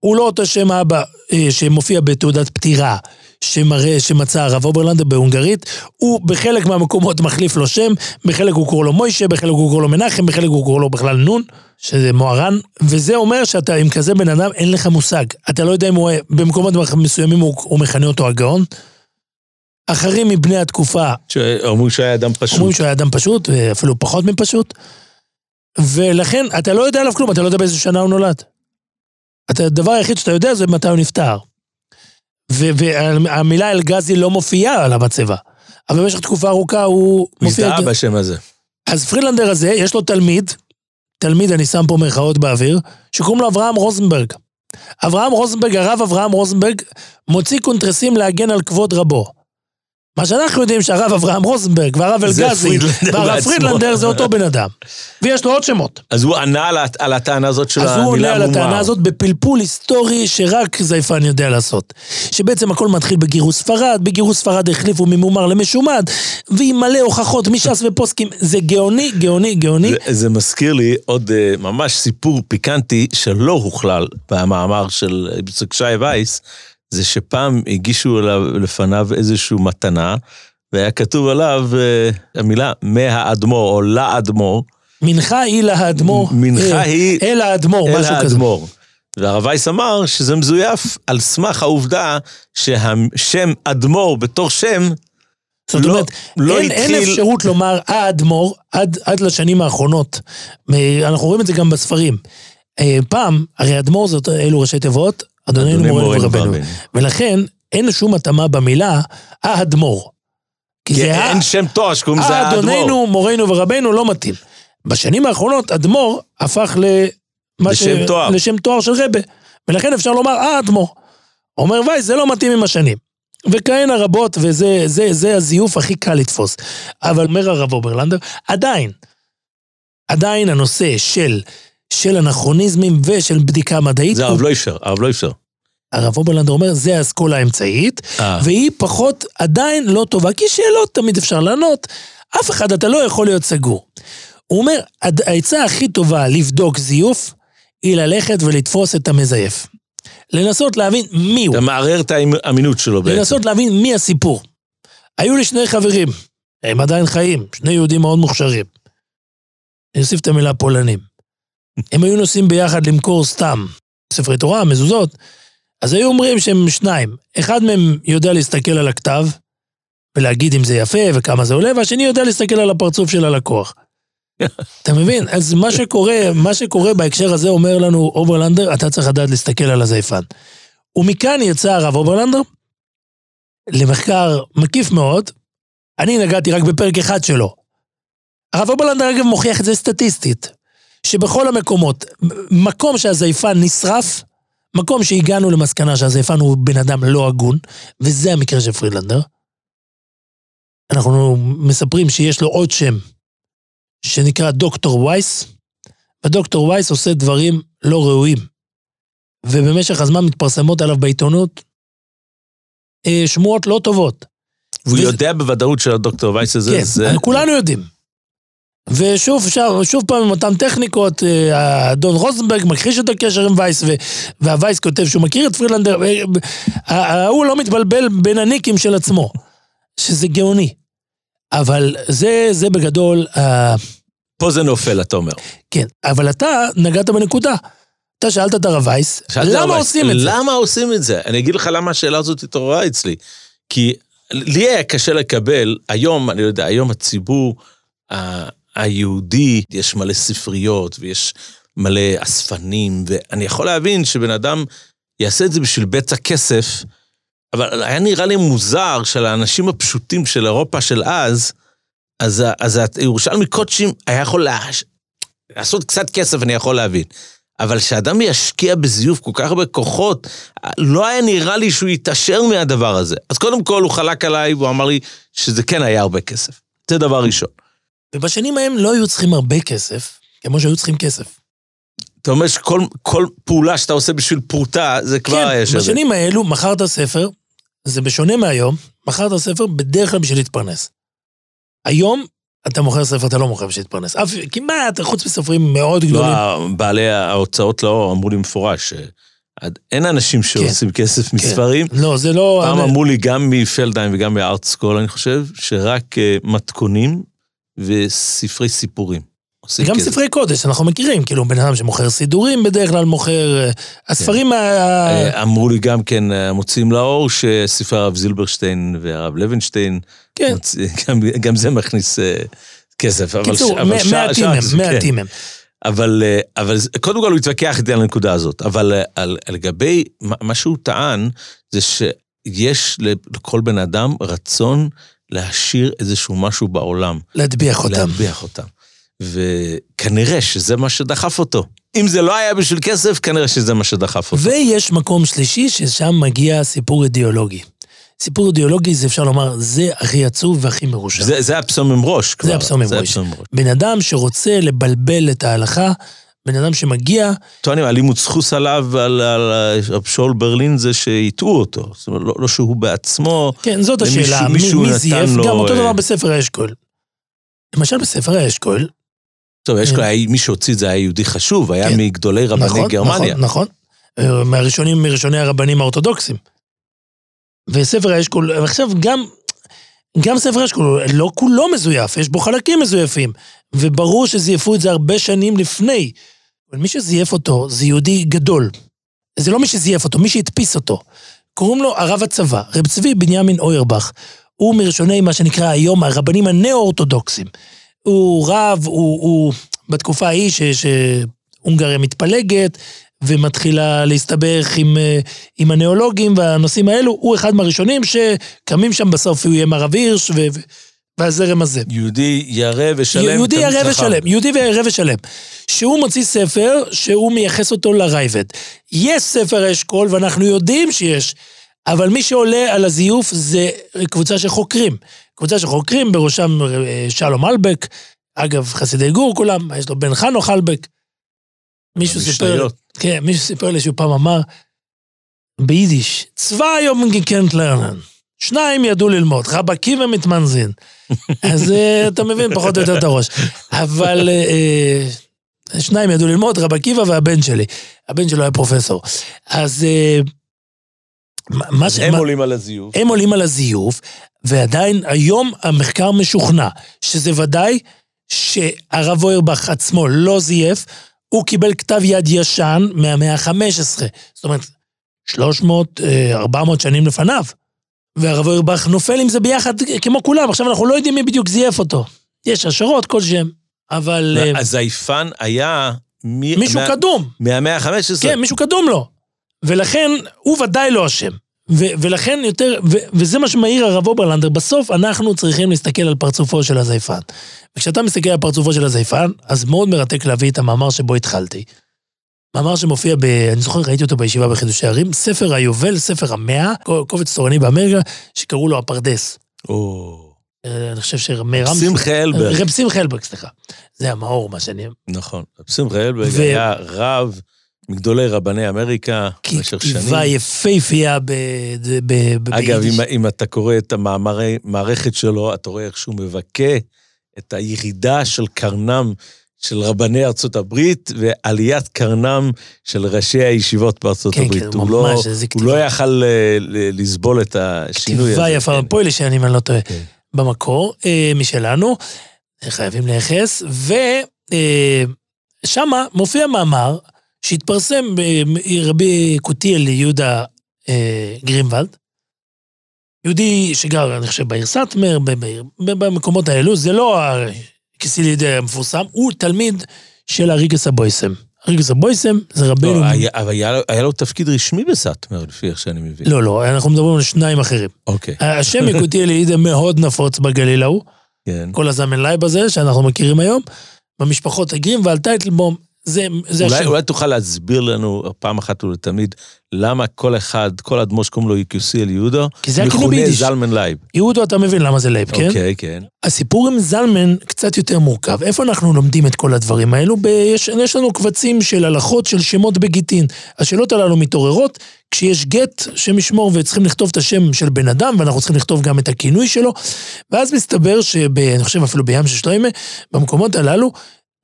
הוא לא אותו שם האבא אה, שמופיע בתעודת פטירה, שמראה, שמצא הרב אוברלנדר בהונגרית, הוא בחלק מהמקומות מחליף לו שם, בחלק הוא קורא לו מוישה, בחלק הוא קורא לו מנחם, בחלק הוא קורא לו בכלל נון, שזה מוהר"ן, וזה אומר שאתה עם כזה בן אדם, אין לך מושג. אתה לא יודע אם הוא, במקומות מסוימים הוא, הוא מכנה אותו הגאון. אחרים מבני התקופה שאומרים שהיה אדם פשוט. אומרים שהוא היה אדם פשוט, אפילו פחות מפשוט, ולכן אתה לא יודע עליו כלום, אתה לא יודע באיזה שנה הוא נולד. אתה, הדבר היחיד שאתה יודע זה מתי הוא נפטר. והמילה אלגזי לא מופיעה על המצבה, אבל במשך תקופה ארוכה הוא מופיע... מזדהה בשם הזה. אז פרילנדר הזה, יש לו תלמיד, תלמיד, אני שם פה מירכאות באוויר, שקוראים לו אברהם רוזנברג. אברהם רוזנברג, הרב אברהם רוזנברג, מוציא קונטרסים להגן על כבוד רבו. מה שאנחנו יודעים שהרב אברהם רוזנברג והרב אלגזי והרב. פרידלנדר זה אותו בן אדם. ויש לו עוד שמות. אז הוא ענה על, הט- על הטענה הזאת של אז המילה הוא מומר. עונה על הטענה הזאת בפלפול היסטורי שרק זייפן יודע לעשות. שבעצם הכל מתחיל בגירוש ספרד, בגירוש ספרד החליפו ממומר למשומד, ועם מלא הוכחות מש"ס ופוסקים. זה גאוני, גאוני, גאוני. זה, זה מזכיר לי עוד אה, ממש סיפור פיקנטי שלא הוכלל במאמר של יצחק שי וייס, זה שפעם הגישו אליו, לפניו איזושהי מתנה, והיה כתוב עליו אה, המילה מהאדמו"ר או לאדמו"ר, מנחה היא לאדמו"ר. מנחה אה, היא אל האדמו"ר, משהו כזה. האדמו"ר. והרב וייס אמר שזה מזויף על סמך העובדה שהשם אדמו"ר בתור שם זאת לא- אומרת, לא אין, אין התחיל- אפשרות לומר האדמו"ר עד, עד לשנים האחרונות. אנחנו רואים את זה גם בספרים. אה, פעם, הרי אדמו"ר זאת אלו ראשי תיבות, אדוננו אדוני מורנו ורבנו. ולכן, אין שום התאמה במילה האדמו"ר. כי זה ה- אין שם תואר שקוראים לזה האדמו"ר. אדוננו, מורנו ורבנו לא מתאים. בשנים האחרונות, אדמו"ר הפך למה לשם תואר. לשם תואר של רבה. ולכן אפשר לומר, אה, אדמו"ר. אומר וייס, זה לא מתאים עם השנים. וכהנה רבות, וזה זה, זה הזיוף הכי קל לתפוס. אבל אומר הרב אוברלנדר, עדיין, עדיין הנושא של, של אנכרוניזמים ושל בדיקה מדעית, זה הרב לא אפשר, הרב לא אפשר. הרב אוברלנדר אומר, זה האסכולה האמצעית, אה, והיא פחות, עדיין לא טובה, כי שאלות תמיד אפשר לענות, אף אחד אתה לא יכול להיות סגור. הוא אומר, העצה הכי טובה לבדוק זיוף, היא ללכת ולתפוס את המזייף. לנסות להבין מי הוא, אתה מערער את האמינות שלו בעצם. לנסות להבין מי הסיפור. היו לי שני חברים, הם עדיין חיים, שני יהודים מאוד מוכשרים. אני אוסיף את המילה פולנים. הם היו נוסעים ביחד למכור סתם ספרי תורה, מזוזות, אז היו אומרים שהם שניים. אחד מהם יודע להסתכל על הכתב, ולהגיד אם זה יפה וכמה זה עולה, והשני יודע להסתכל על הפרצוף של הלקוח. אתה מבין? אז מה שקורה, מה שקורה בהקשר הזה אומר לנו אוברלנדר, אתה צריך לדעת להסתכל על הזייפן. ומכאן יצא הרב אוברלנדר למחקר מקיף מאוד. אני נגעתי רק בפרק אחד שלו. הרב אוברלנדר אגב מוכיח את זה סטטיסטית, שבכל המקומות, מקום שהזייפן נשרף, מקום שהגענו למסקנה שהזייפן הוא בן אדם לא הגון, וזה המקרה של פרילנדר. אנחנו מספרים שיש לו עוד שם, שנקרא דוקטור וייס, ודוקטור וייס עושה דברים לא ראויים. ובמשך הזמן מתפרסמות עליו בעיתונות אה, שמועות לא טובות. והוא וזה- יודע בוודאות שהדוקטור וייס הזה, כן, זה... כולנו יודעים. ושוב, שוב, שוב פעם עם אותן טכניקות, אה, האדון רוזנברג מכחיש את הקשר עם וייס, והווייס כותב שהוא מכיר את פרילנדר, אה, אה, ההוא לא מתבלבל בין הניקים של עצמו, שזה גאוני. אבל זה, זה בגדול, אה, פה זה נופל, אתה אומר. כן, אבל אתה נגעת בנקודה. אתה שאלת את הרב וייס, למה הרב וייס, עושים את זה? למה עושים את זה? אני אגיד לך למה השאלה הזאת התעוררה אצלי. כי לי היה קשה לקבל, היום, אני לא יודע, היום הציבור היהודי, יש מלא ספריות ויש מלא אספנים, ואני יכול להבין שבן אדם יעשה את זה בשביל בצע כסף, אבל היה נראה לי מוזר של האנשים הפשוטים של אירופה של אז, אז, אז הירושלמי קודשים היה יכול לה... לעשות קצת כסף, אני יכול להבין. אבל שאדם ישקיע בזיוף כל כך הרבה כוחות, לא היה נראה לי שהוא יתעשר מהדבר הזה. אז קודם כל הוא חלק עליי, והוא אמר לי שזה כן היה הרבה כסף. זה דבר ראשון. ובשנים ההם לא היו צריכים הרבה כסף, כמו שהיו צריכים כסף. אתה אומר שכל כל פעולה שאתה עושה בשביל פרוטה, זה כבר היה כן, שווה. בשנים האלו מכרת ספר, זה בשונה מהיום, מכרת ספר בדרך כלל בשביל להתפרנס. היום אתה מוכר ספר, אתה לא מוכר בשביל להתפרנס. אף, כמעט, חוץ מסופרים מאוד לא, גדולים. בעלי ההוצאות לא אמרו לי מפורש, אין אנשים שעושים כסף מספרים. לא, זה לא... פעם אני- אמרו לי גם מפלדהיים וגם מארטסקול, אני חושב, שרק אה, מתכונים וספרי סיפורים. גם כסף. ספרי קודש, אנחנו מכירים, כאילו בן אדם שמוכר סידורים בדרך כלל מוכר... אה, הספרים ה... אה, אמרו לי גם כן, אה, מוציאים לאור, שספרי הרב זילברשטיין והרב לוינשטיין, כן, מוציא- גם- גם זה מכניס כסף. אבל קיצור, מעטים הם, כן. מעטים הם. אבל, אבל קודם כל הוא התווכח איתי על הנקודה הזאת, אבל על, על לגבי, מה מה שהוא טען, זה שיש לכל בן אדם רצון להשאיר איזשהו משהו בעולם. להטביח אותם. להטביח אותם. וכנראה שזה מה שדחף אותו. אם זה לא היה בשביל כסף, כנראה שזה מה שדחף אותו. ויש מקום שלישי, ששם מגיע סיפור אידיאולוגי. סיפור אידיאולוגי זה אפשר לומר, זה הכי עצוב והכי מרושע. זה, זה הפסום עם ראש כבר. זה ראש. הפסום עם ראש. בן אדם שרוצה לבלבל את ההלכה, בן אדם שמגיע, טוענים, הלימוד סחוס עליו, על, על רב שאול ברלין, זה שהטעו אותו. זאת אומרת, לא, לא שהוא בעצמו, כן, זאת השאלה, מי, מישהו מי נתן זייף, לו, גם אותו אה, דבר בספר האשכול. למשל בספר האשכול, טוב, כן. כאלה, מי שהוציא את זה היה יהודי חשוב, היה כן. מגדולי רבני נכון, גרמניה. נכון, נכון, מהראשונים, מראשוני הרבנים האורתודוקסים. וספר האשכול, ועכשיו גם, גם ספר האשכול, לא כולו מזויף, יש בו חלקים מזויפים, וברור שזייפו את זה הרבה שנים לפני. אבל מי שזייף אותו זה יהודי גדול. זה לא מי שזייף אותו, מי שהדפיס אותו. קוראים לו הרב הצבא, רב צבי בנימין אוירבך. הוא מראשוני מה שנקרא היום הרבנים הנאו-אורתודוקסים. הוא רב, הוא, הוא בתקופה ההיא שהונגריה מתפלגת ומתחילה להסתבך עם, אה, עם הנאולוגים והנושאים האלו, הוא אחד מהראשונים שקמים שם בסוף, הוא יהיה הרב הירש ו, והזרם הזה. יהודי ירא ושלם. יהודי ירא. ושלם, יהודי וירא ושלם. שהוא מוציא ספר שהוא מייחס אותו לרייבד. יש ספר אשכול ואנחנו יודעים שיש, אבל מי שעולה על הזיוף זה קבוצה של חוקרים. קבוצה של חוקרים, בראשם אה, שלום אלבק, אגב, חסידי גור כולם, יש לו בן חנוך אלבק. מישהו סיפר. כן, מישהו סיפר לי שהוא פעם אמר, ביידיש, צבא היום גיקנט לרנן. שניים ידעו ללמוד, רב עקיבא מתמנזין. אז אה, אתה מבין פחות או יותר את הראש. אבל אה, אה, שניים ידעו ללמוד, רב עקיבא והבן שלי. הבן שלו היה פרופסור. אז מה- מה ש... הם מה- עולים על הזיוף. הם עולים על הזיוף, ועדיין היום המחקר משוכנע שזה ודאי שהרב אוירבך עצמו לא זייף, הוא קיבל כתב יד ישן מהמאה ה-15. זאת אומרת, 300, אה, 400 שנים לפניו. והרב אוירבך נופל עם זה ביחד כמו כולם. עכשיו אנחנו לא יודעים מי בדיוק זייף אותו. יש השערות כלשהם, אבל... אה, הזייפן היה... מי- מישהו מה- קדום. מהמאה ה-15. כן, מישהו קדום לו. ולכן, הוא ודאי לא אשם. ו- ולכן יותר, ו- וזה מה שמעיר הרב אוברלנדר, בסוף אנחנו צריכים להסתכל על פרצופו של הזייפן. וכשאתה מסתכל על פרצופו של הזייפן, אז מאוד מרתק להביא את המאמר שבו התחלתי. מאמר שמופיע ב... אני זוכר, ראיתי אותו בישיבה בחידושי ערים, ספר היובל, ספר המאה, קובץ תורני באמריקה, שקראו לו הפרדס. או... אה, אני חושב שרמי רם... שמחה אלברג. רב שמחה אלברג, סליחה. זה המאור, מה שאני... נכון. שמחה אלברג היה רב מגדולי רבני אמריקה במשך שנים. כתיבה יפהפייה ב... ב- ב- אגב, ביידיש. אם, אם אתה קורא את המאמרי מערכת שלו, אתה רואה איך שהוא מבכה את הירידה של קרנם של רבני ארצות הברית ועליית קרנם של ראשי הישיבות בארצות כן, הברית. כן, לא, ממש, איזה הוא לא כתיבה. יכל אה, ל- לסבול את השינוי הזה. כתיבה יפה, כן. שאני אם אני לא טועה, כן. במקור, אה, משלנו, חייבים לייחס, ושמה מופיע מאמר שהתפרסם ברבי קוטיאל יהודה אה, גרינוולד, יהודי שגר, אני חושב, בעיר סאטמר, במקומות האלו, זה לא הכסילידי המפורסם, הוא תלמיד של אריגס הבויסם. אריגס הבויסם זה רבנו... לא, היה, אבל היה, לו- היה לו תפקיד רשמי בסאטמר, לפי איך שאני מבין. לא, לא, אנחנו מדברים על שניים אחרים. אוקיי, השם יקותיאל יהודה מאוד נפוץ בגליל ההוא, כן. כל הזלמן לייב הזה שאנחנו מכירים היום, במשפחות הגרימוולד, טייטלבום, זה, זה אולי, השם. אולי תוכל להסביר לנו פעם אחת ולתמיד למה כל אחד, כל אדמו"ר שקוראים לו יקוסיאל יהודו, כי זה הכינוי מכונה. זלמן לייב. יהודו, אתה מבין למה זה לייב, כן? אוקיי, כן. הסיפור עם זלמן קצת יותר מורכב. איפה אנחנו לומדים את כל הדברים האלו? ב- יש, יש לנו קבצים של הלכות של שמות בגיטין. השאלות הללו מתעוררות כשיש גט שמשמור וצריכים לכתוב את השם של בן אדם, ואנחנו צריכים לכתוב גם את הכינוי שלו, ואז מסתבר שב... אני חושב אפילו בים של שלוימה, במקומות הללו,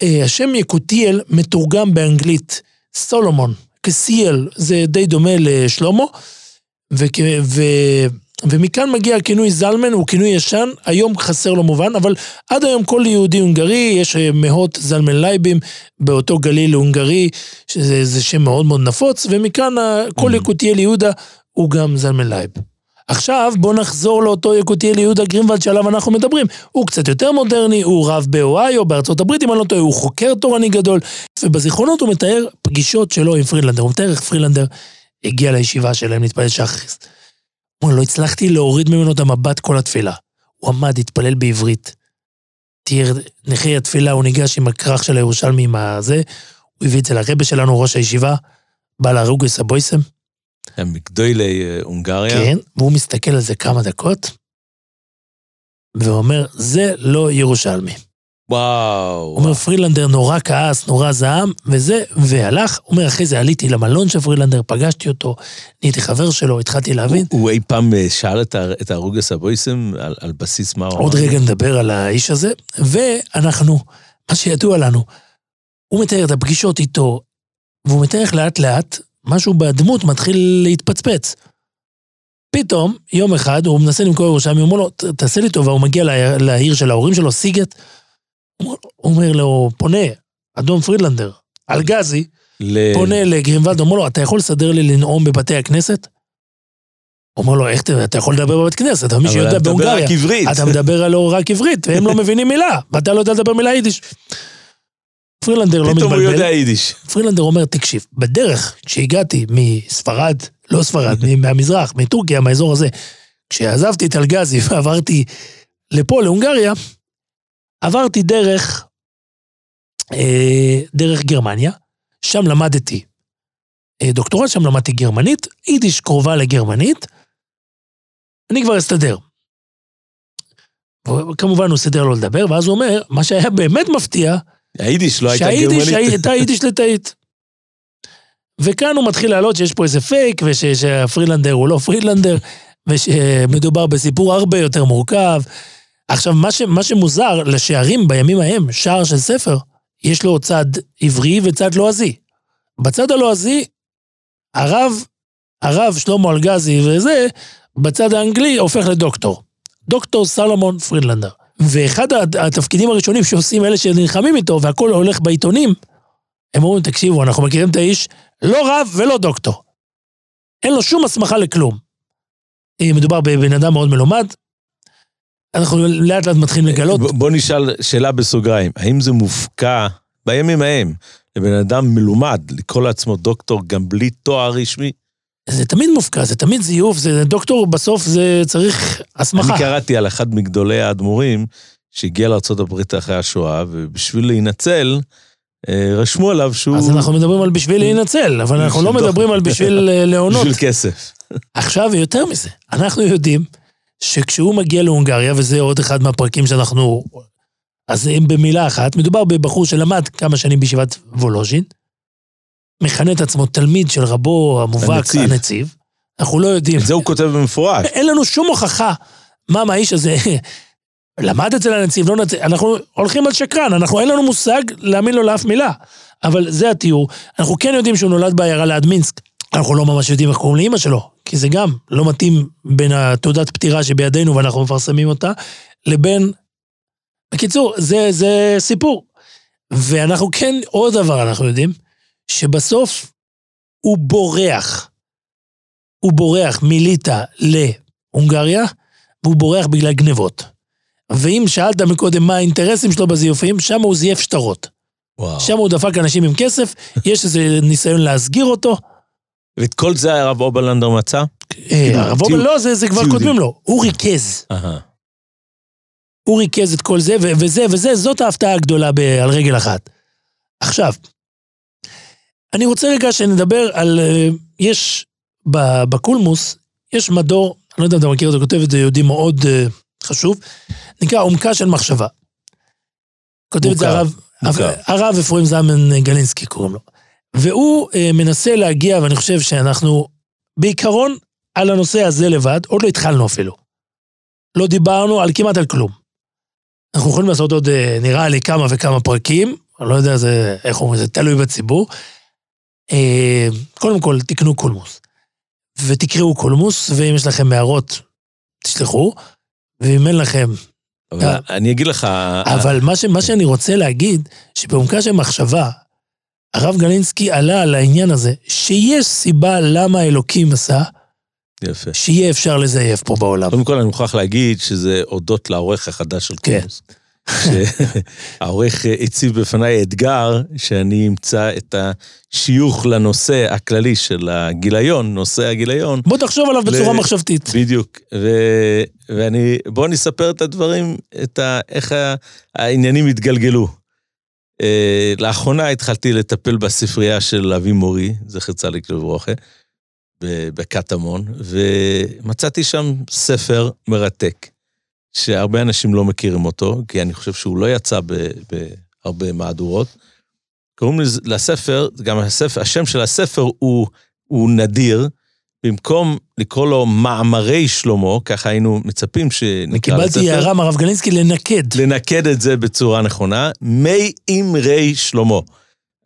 השם יקותיאל מתורגם באנגלית סולומון, כסיאל, זה די דומה לשלמה, וכ... ו... ומכאן מגיע הכינוי זלמן, הוא כינוי ישן, היום חסר לו מובן, אבל עד היום כל יהודי הונגרי, יש אה, מאות זלמן לייבים באותו גליל הונגרי, שזה זה שם מאוד מאוד נפוץ, ומכאן כל Mhm. יקותיאל יהודה הוא גם זלמן לייב. עכשיו בואו נחזור לאותו יקותיאל יהודה גרינוולד שעליו אנחנו מדברים. הוא קצת יותר מודרני, הוא רב באוהיו, בארצות הברית, אם אני לא טועה, הוא חוקר תורני גדול, ובזיכרונות הוא מתאר פגישות שלו עם פרילנדר. הוא מתאר איך פרילנדר הגיע לישיבה שלהם להתפלל שחריס. הוא לא הצלחתי להוריד ממנו את המבט כל התפילה. הוא עמד, התפלל בעברית. תיאר נכי התפילה, הוא ניגש עם הכרך של הירושלמי עם הזה, הוא הביא את זה לרבה שלנו, ראש הישיבה, בעל הרוגס הבויסם, הם מגדולי אה, הונגריה. כן, והוא מסתכל על זה כמה דקות, ואומר, זה לא ירושלמי. וואו. הוא אומר, פרילנדר נורא כעס, נורא זעם, וזה, והלך. הוא אומר, אחרי זה עליתי למלון של פרילנדר, פגשתי אותו, נהייתי חבר שלו, התחלתי להבין. הוא אי פעם אה, שאל את ה- את הרוגס הבויסם על, על בסיס מה הוא עוד רגע נדבר על האיש הזה, ואנחנו, מה שידוע לנו, הוא מתאר את הפגישות איתו, והוא מתאר איך לאט לאט משהו בדמות מתחיל להתפצפץ. פתאום, יום אחד, הוא מנסה למכור ירושלמי, הוא אומר לו, "ת- תעשה לי טובה, הוא מגיע לעיר- לעיר של ההורים שלו, סיגט, הוא אומר- לו, פונה, אדון פרידלנדר, אלגזי, ל... פונה לגרינוולד, אומר לו, אתה יכול לסדר לי לנאום בבתי הכנסת? אומר לו, איך אתה, אתה יכול לדבר בבית כנסת, אבל מי שיודע אתה מדבר בהונגריה. רק עברית. אתה מדבר רק עברית, והם לא מבינים מילה, ואתה לא יודע לדבר מילה יידיש. פרילנדר לא פתאום הוא מתבלבל. יודע יידיש. פרילנדר אומר, תקשיב, בדרך, כשהגעתי מספרד, לא ספרד, מהמזרח, מטורקיה, מהאזור הזה, כשעזבתי את אלגזי ועברתי לפה, להונגריה, עברתי דרך, אה, דרך גרמניה, שם למדתי אה, דוקטורט, שם למדתי גרמנית, יידיש קרובה לגרמנית, אני כבר אסתדר. כמובן הוא סידר לו לדבר, ואז הוא אומר, מה שהיה באמת מפתיע, היידיש לא הייתה שהיידיש גרמנית. הייתה יידיש לתאית. וכאן הוא מתחיל להעלות שיש פה איזה פייק, ושהפרילנדר הוא לא פרילנדר, ושמדובר בסיפור הרבה יותר מורכב. עכשיו, מה, ש, מה שמוזר, לשערים בימים ההם, שער של ספר, יש לו צד עברי וצד לועזי. בצד הלועזי, הרב, הרב שלמה אלגזי וזה, בצד האנגלי הופך לדוקטור. דוקטור סלומון פרידלנדר. ואחד הת- התפקידים הראשונים שעושים אלה שנלחמים איתו, והכל הולך בעיתונים, הם אומרים, תקשיבו, אנחנו מכירים את האיש, לא רב ולא דוקטור. אין לו שום הסמכה לכלום. אה, מדובר בבן אדם מאוד מלומד. אנחנו לאט לאט מתחילים לגלות. ב- בוא נשאל שאלה בסוגריים, האם זה מופקע בימים ההם לבן אדם מלומד לקרוא לעצמו דוקטור גם בלי תואר רשמי? זה תמיד מופקע, זה תמיד זיוף, זה דוקטור, בסוף זה צריך הסמכה. אני קראתי על אחד מגדולי האדמו"רים שהגיע לארה"ב אחרי השואה, ובשביל להינצל, אה, רשמו עליו שהוא... אז אנחנו מדברים על בשביל להינצל, אבל אנחנו לא מדברים על בשביל אה, להונות. בשביל כסף. עכשיו, יותר מזה, אנחנו יודעים שכשהוא מגיע להונגריה, וזה עוד אחד מהפרקים שאנחנו... אז אם במילה אחת, מדובר בבחור שלמד כמה שנים בישיבת וולוז'ין, מכנה את עצמו תלמיד של רבו המובהק, הנציב. הנציב. אנחנו לא יודעים. את זה הוא כותב במפורש. אין לנו שום הוכחה מה מהאיש הזה למד אצל הנציב, לא נציב, אנחנו הולכים על שקרן, אנחנו אין לנו מושג להאמין לו לאף מילה. אבל זה התיאור. אנחנו כן יודעים שהוא נולד בעיירה ליד מינסק. אנחנו לא ממש יודעים איך קוראים לאימא שלו, כי זה גם לא מתאים בין התעודת פטירה שבידינו ואנחנו מפרסמים אותה, לבין... בקיצור, זה, זה סיפור. ואנחנו כן, עוד דבר אנחנו יודעים, שבסוף הוא בורח. הוא בורח מליטא להונגריה, והוא בורח בגלל גנבות. ואם שאלת מקודם מה האינטרסים שלו בזיופים, שם הוא זייף שטרות. וואו. שם הוא דפק אנשים עם כסף, יש איזה ניסיון להסגיר אותו. ואת כל זה הרב אוברלנדר מצא? אה, הרב תיעוד- אובל לא, זה, כבר. כותבים לו. הוא ריכז. הוא ריכז את כל זה, וזה, וזה, זאת ההפתעה הגדולה על רגל אחת. עכשיו, אני רוצה רגע שנדבר על... אה, יש בקולמוס, יש מדור, אני לא יודע אם אתה מכיר אותו, כותב את זה יהודי מאוד אה, חשוב, נקרא עומקה של מחשבה. כותב את זה הרב. הרב אפרים זלמן גלינסקי קוראים לו. והוא אה, מנסה להגיע, ואני חושב שאנחנו בעיקרון על הנושא הזה לבד, עוד לא התחלנו אפילו. לא דיברנו על כמעט על כלום. אנחנו יכולים לעשות עוד, אה, נראה לי, כמה וכמה פרקים, אני לא יודע זה, איך אומרים, זה תלוי בציבור. אה, קודם כל, תקנו קולמוס. ותקראו קולמוס, ואם יש לכם הערות, תשלחו, ואם אין לכם... אבל אה. אני אגיד לך... אבל מה, ש, מה שאני רוצה להגיד, שבעומקה של מחשבה, הרב גלינסקי עלה על העניין הזה, שיש סיבה למה אלוקים עשה, יפה. שיהיה אפשר לזייף פה בעולם. קודם כל אני מוכרח להגיד שזה הודות לעורך החדש של כן. קולמוס. שהעורך הציב בפניי אתגר שאני אמצא את השיוך לנושא הכללי של הגיליון, נושא הגיליון. בוא תחשוב עליו בצורה ל- מחשבתית. בדיוק. ו... ואני, בואו נספר את הדברים, את ה... איך ה... העניינים התגלגלו. אה, לאחרונה התחלתי לטפל בספרייה של אבי מורי, זכר צדיק לברכה, ב- בקטמון, ומצאתי שם ספר מרתק, שהרבה אנשים לא מכירים אותו, כי אני חושב שהוא לא יצא בהרבה מהדורות. קוראים לספר, גם הספר, השם של הספר הוא, הוא נדיר, במקום לקרוא לו מאמרי שלמה, ככה היינו מצפים שנקרא לספר. קיבלתי הערה מהרב גלינסקי לנקד. לנקד את זה בצורה נכונה, מי אמרי שלמה.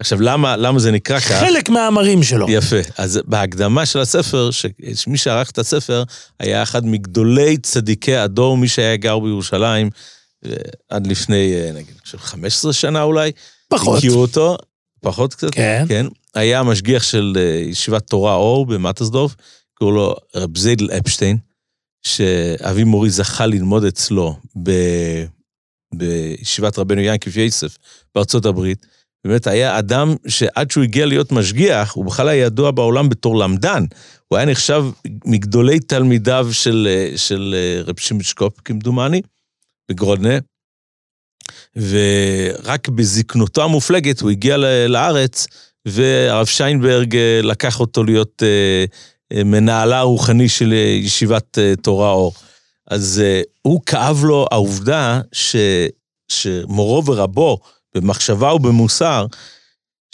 עכשיו, למה, למה זה נקרא כך? חלק מהאמרים שלו. יפה. אז בהקדמה של הספר, שמי שערך את הספר היה אחד מגדולי צדיקי הדור, מי שהיה גר בירושלים אה, עד לפני, אה, נגיד, אני חושב, 15 שנה אולי. פחות. הכירו אותו, פחות קצת. כן. כן. היה המשגיח של אה, ישיבת תורה אור במטסדורף, קראו לו רב זיידל אפשטיין, שאבי מורי זכה ללמוד אצלו ב... בישיבת רבנו ינקף יסף בארצות הברית. באמת היה אדם שעד שהוא הגיע להיות משגיח, הוא בכלל היה ידוע בעולם בתור למדן. הוא היה נחשב מגדולי תלמידיו של, אה, של אה, רב שמעון שקופ, כמדומני, בגרודנה. ורק בזקנותו המופלגת הוא הגיע לארץ, והרב שיינברג אה, לקח אותו להיות מנהלה הרוחני של ישיבת תורה אור. אז הוא כאב לו העובדה ש, שמורו ורבו, במחשבה ובמוסר,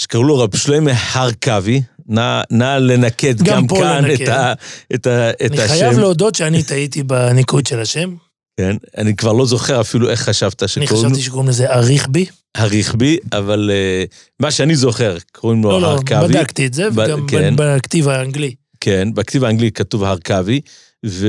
שקראו לו רב שלמה הרכבי, נא, נא לנקד גם גם, כאן לנקד. את, ה, את, ה, את אני השם. חייב להודות שאני טעיתי בניקוד של השם. כן, אני כבר לא זוכר אפילו איך חשבת אני שקוראים לו. חשבתי שקוראים לזה אריכבי. הרכבי, אבל uh, מה שאני זוכר, קוראים לו לא, לא, הרכבי. בדקתי את זה, ב- וגם כן. בכתיב האנגלי. כן, בכתיב האנגלי כתוב הרכבי, ו...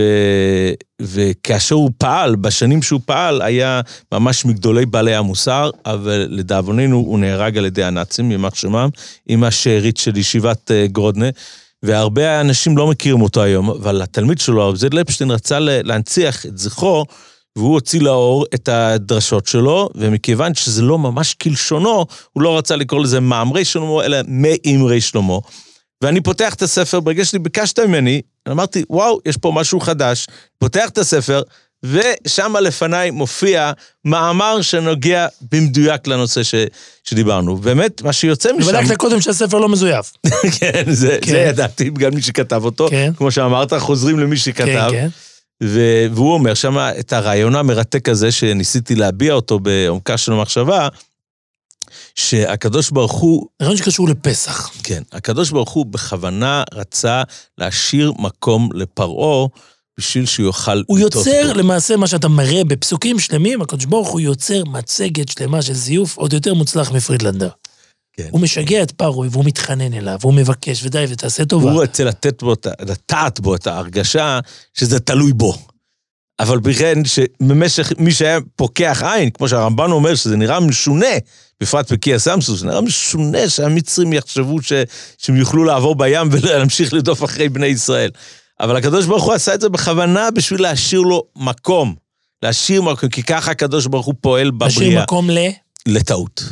וכאשר הוא פעל, בשנים שהוא פעל, היה ממש מגדולי בעלי המוסר, אבל לדאבוננו הוא נהרג על ידי הנאצים, יימח שמם, עם השארית של ישיבת אה, גרודנה. והרבה אנשים לא מכירים אותו היום, אבל התלמיד שלו, הרב זד לפשטיין, רצה להנציח את זכרו, והוא הוציא לאור את הדרשות שלו, ומכיוון שזה לא ממש כלשונו, הוא לא רצה לקרוא לזה מאמרי שלמה, אלא מאמרי שלמה. ואני פותח את הספר, ברגע שלי ביקשת ממני, אמרתי, וואו, יש פה משהו חדש. פותח את הספר, ושם לפניי מופיע מאמר שנוגע במדויק לנושא ש, שדיברנו. באמת, מה שיוצא משם... ובדקת קודם שהספר לא מזויף. כן, זה, כן, זה ידעתי, גם מי שכתב אותו. כן. כמו שאמרת, חוזרים למי שכתב. כן, כן. ו... והוא אומר שם את הרעיון המרתק הזה, שניסיתי להביע אותו בעומקה של המחשבה, שהקדוש ברוך הוא... רעיון שקשור לפסח. כן, הקדוש ברוך הוא בכוונה רצה להשאיר מקום לפרעה. בשביל שהוא יוכל... הוא יוצר בו. למעשה מה שאתה מראה בפסוקים שלמים, הקדוש ברוך הוא יוצר מצגת שלמה של זיוף עוד יותר מוצלח מפרידלנדר. כן. הוא משגע את פרוי והוא מתחנן אליו, והוא מבקש, ודי, ותעשה טובה. הוא רוצה לתת בו, לטעת בו את ההרגשה שזה תלוי בו. אבל בכן שבמשך, מי שהיה פוקח עין, כמו שהרמב"ן אומר, שזה נראה משונה, בפרט בקיה סמסוס, נראה משונה שהמצרים יחשבו ש, שהם יוכלו לעבור בים ולהמשיך לרדוף אחרי בני ישראל. אבל הקדוש ברוך הוא עשה את זה בכוונה בשביל להשאיר לו מקום. להשאיר מקום, כי ככה הקדוש ברוך הוא פועל בבריאה. להשאיר מקום ל? לטעות.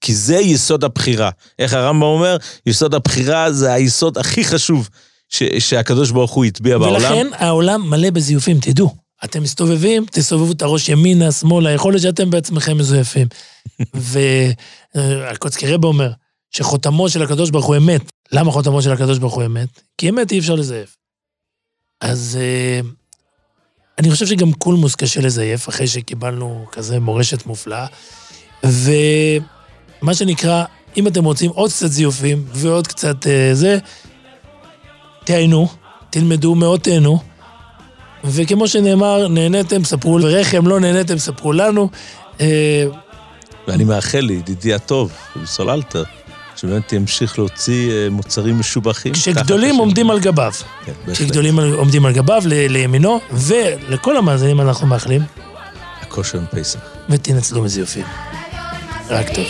כי זה יסוד הבחירה. איך הרמב"ם אומר? יסוד הבחירה זה היסוד הכי חשוב ש- שהקדוש ברוך הוא הטביע בעולם. ולכן העולם מלא בזיופים, תדעו. אתם מסתובבים, תסובבו את הראש ימינה, שמאלה, יכול להיות שאתם בעצמכם מזויפים. והקוצקי רב אומר שחותמו של הקדוש ברוך הוא אמת. למה חותמו של הקדוש ברוך הוא אמת? כי אמת אי אפשר לזייף. אז uh, אני חושב שגם קולמוס קשה לזייף, אחרי שקיבלנו כזה מורשת מופלאה. ומה שנקרא, אם אתם רוצים עוד קצת זיופים ועוד קצת uh, זה, תהיינו, תלמדו, מאוד תהנו. וכמו שנאמר, נהניתם, ספרו, ורחם לא נהניתם, ספרו לנו. ואני מאחל לידידי הטוב, סוללתר, שבאמת ימשיך להוציא אה, מוצרים משובחים. כשגדולים עומדים על גביו. כן, בהחלט. כשגדולים עומדים על גביו, לימינו, ולכל המאזינים אנחנו מאחלים. הכושר עם פסח. ותנצלו מזיופים. רק טוב.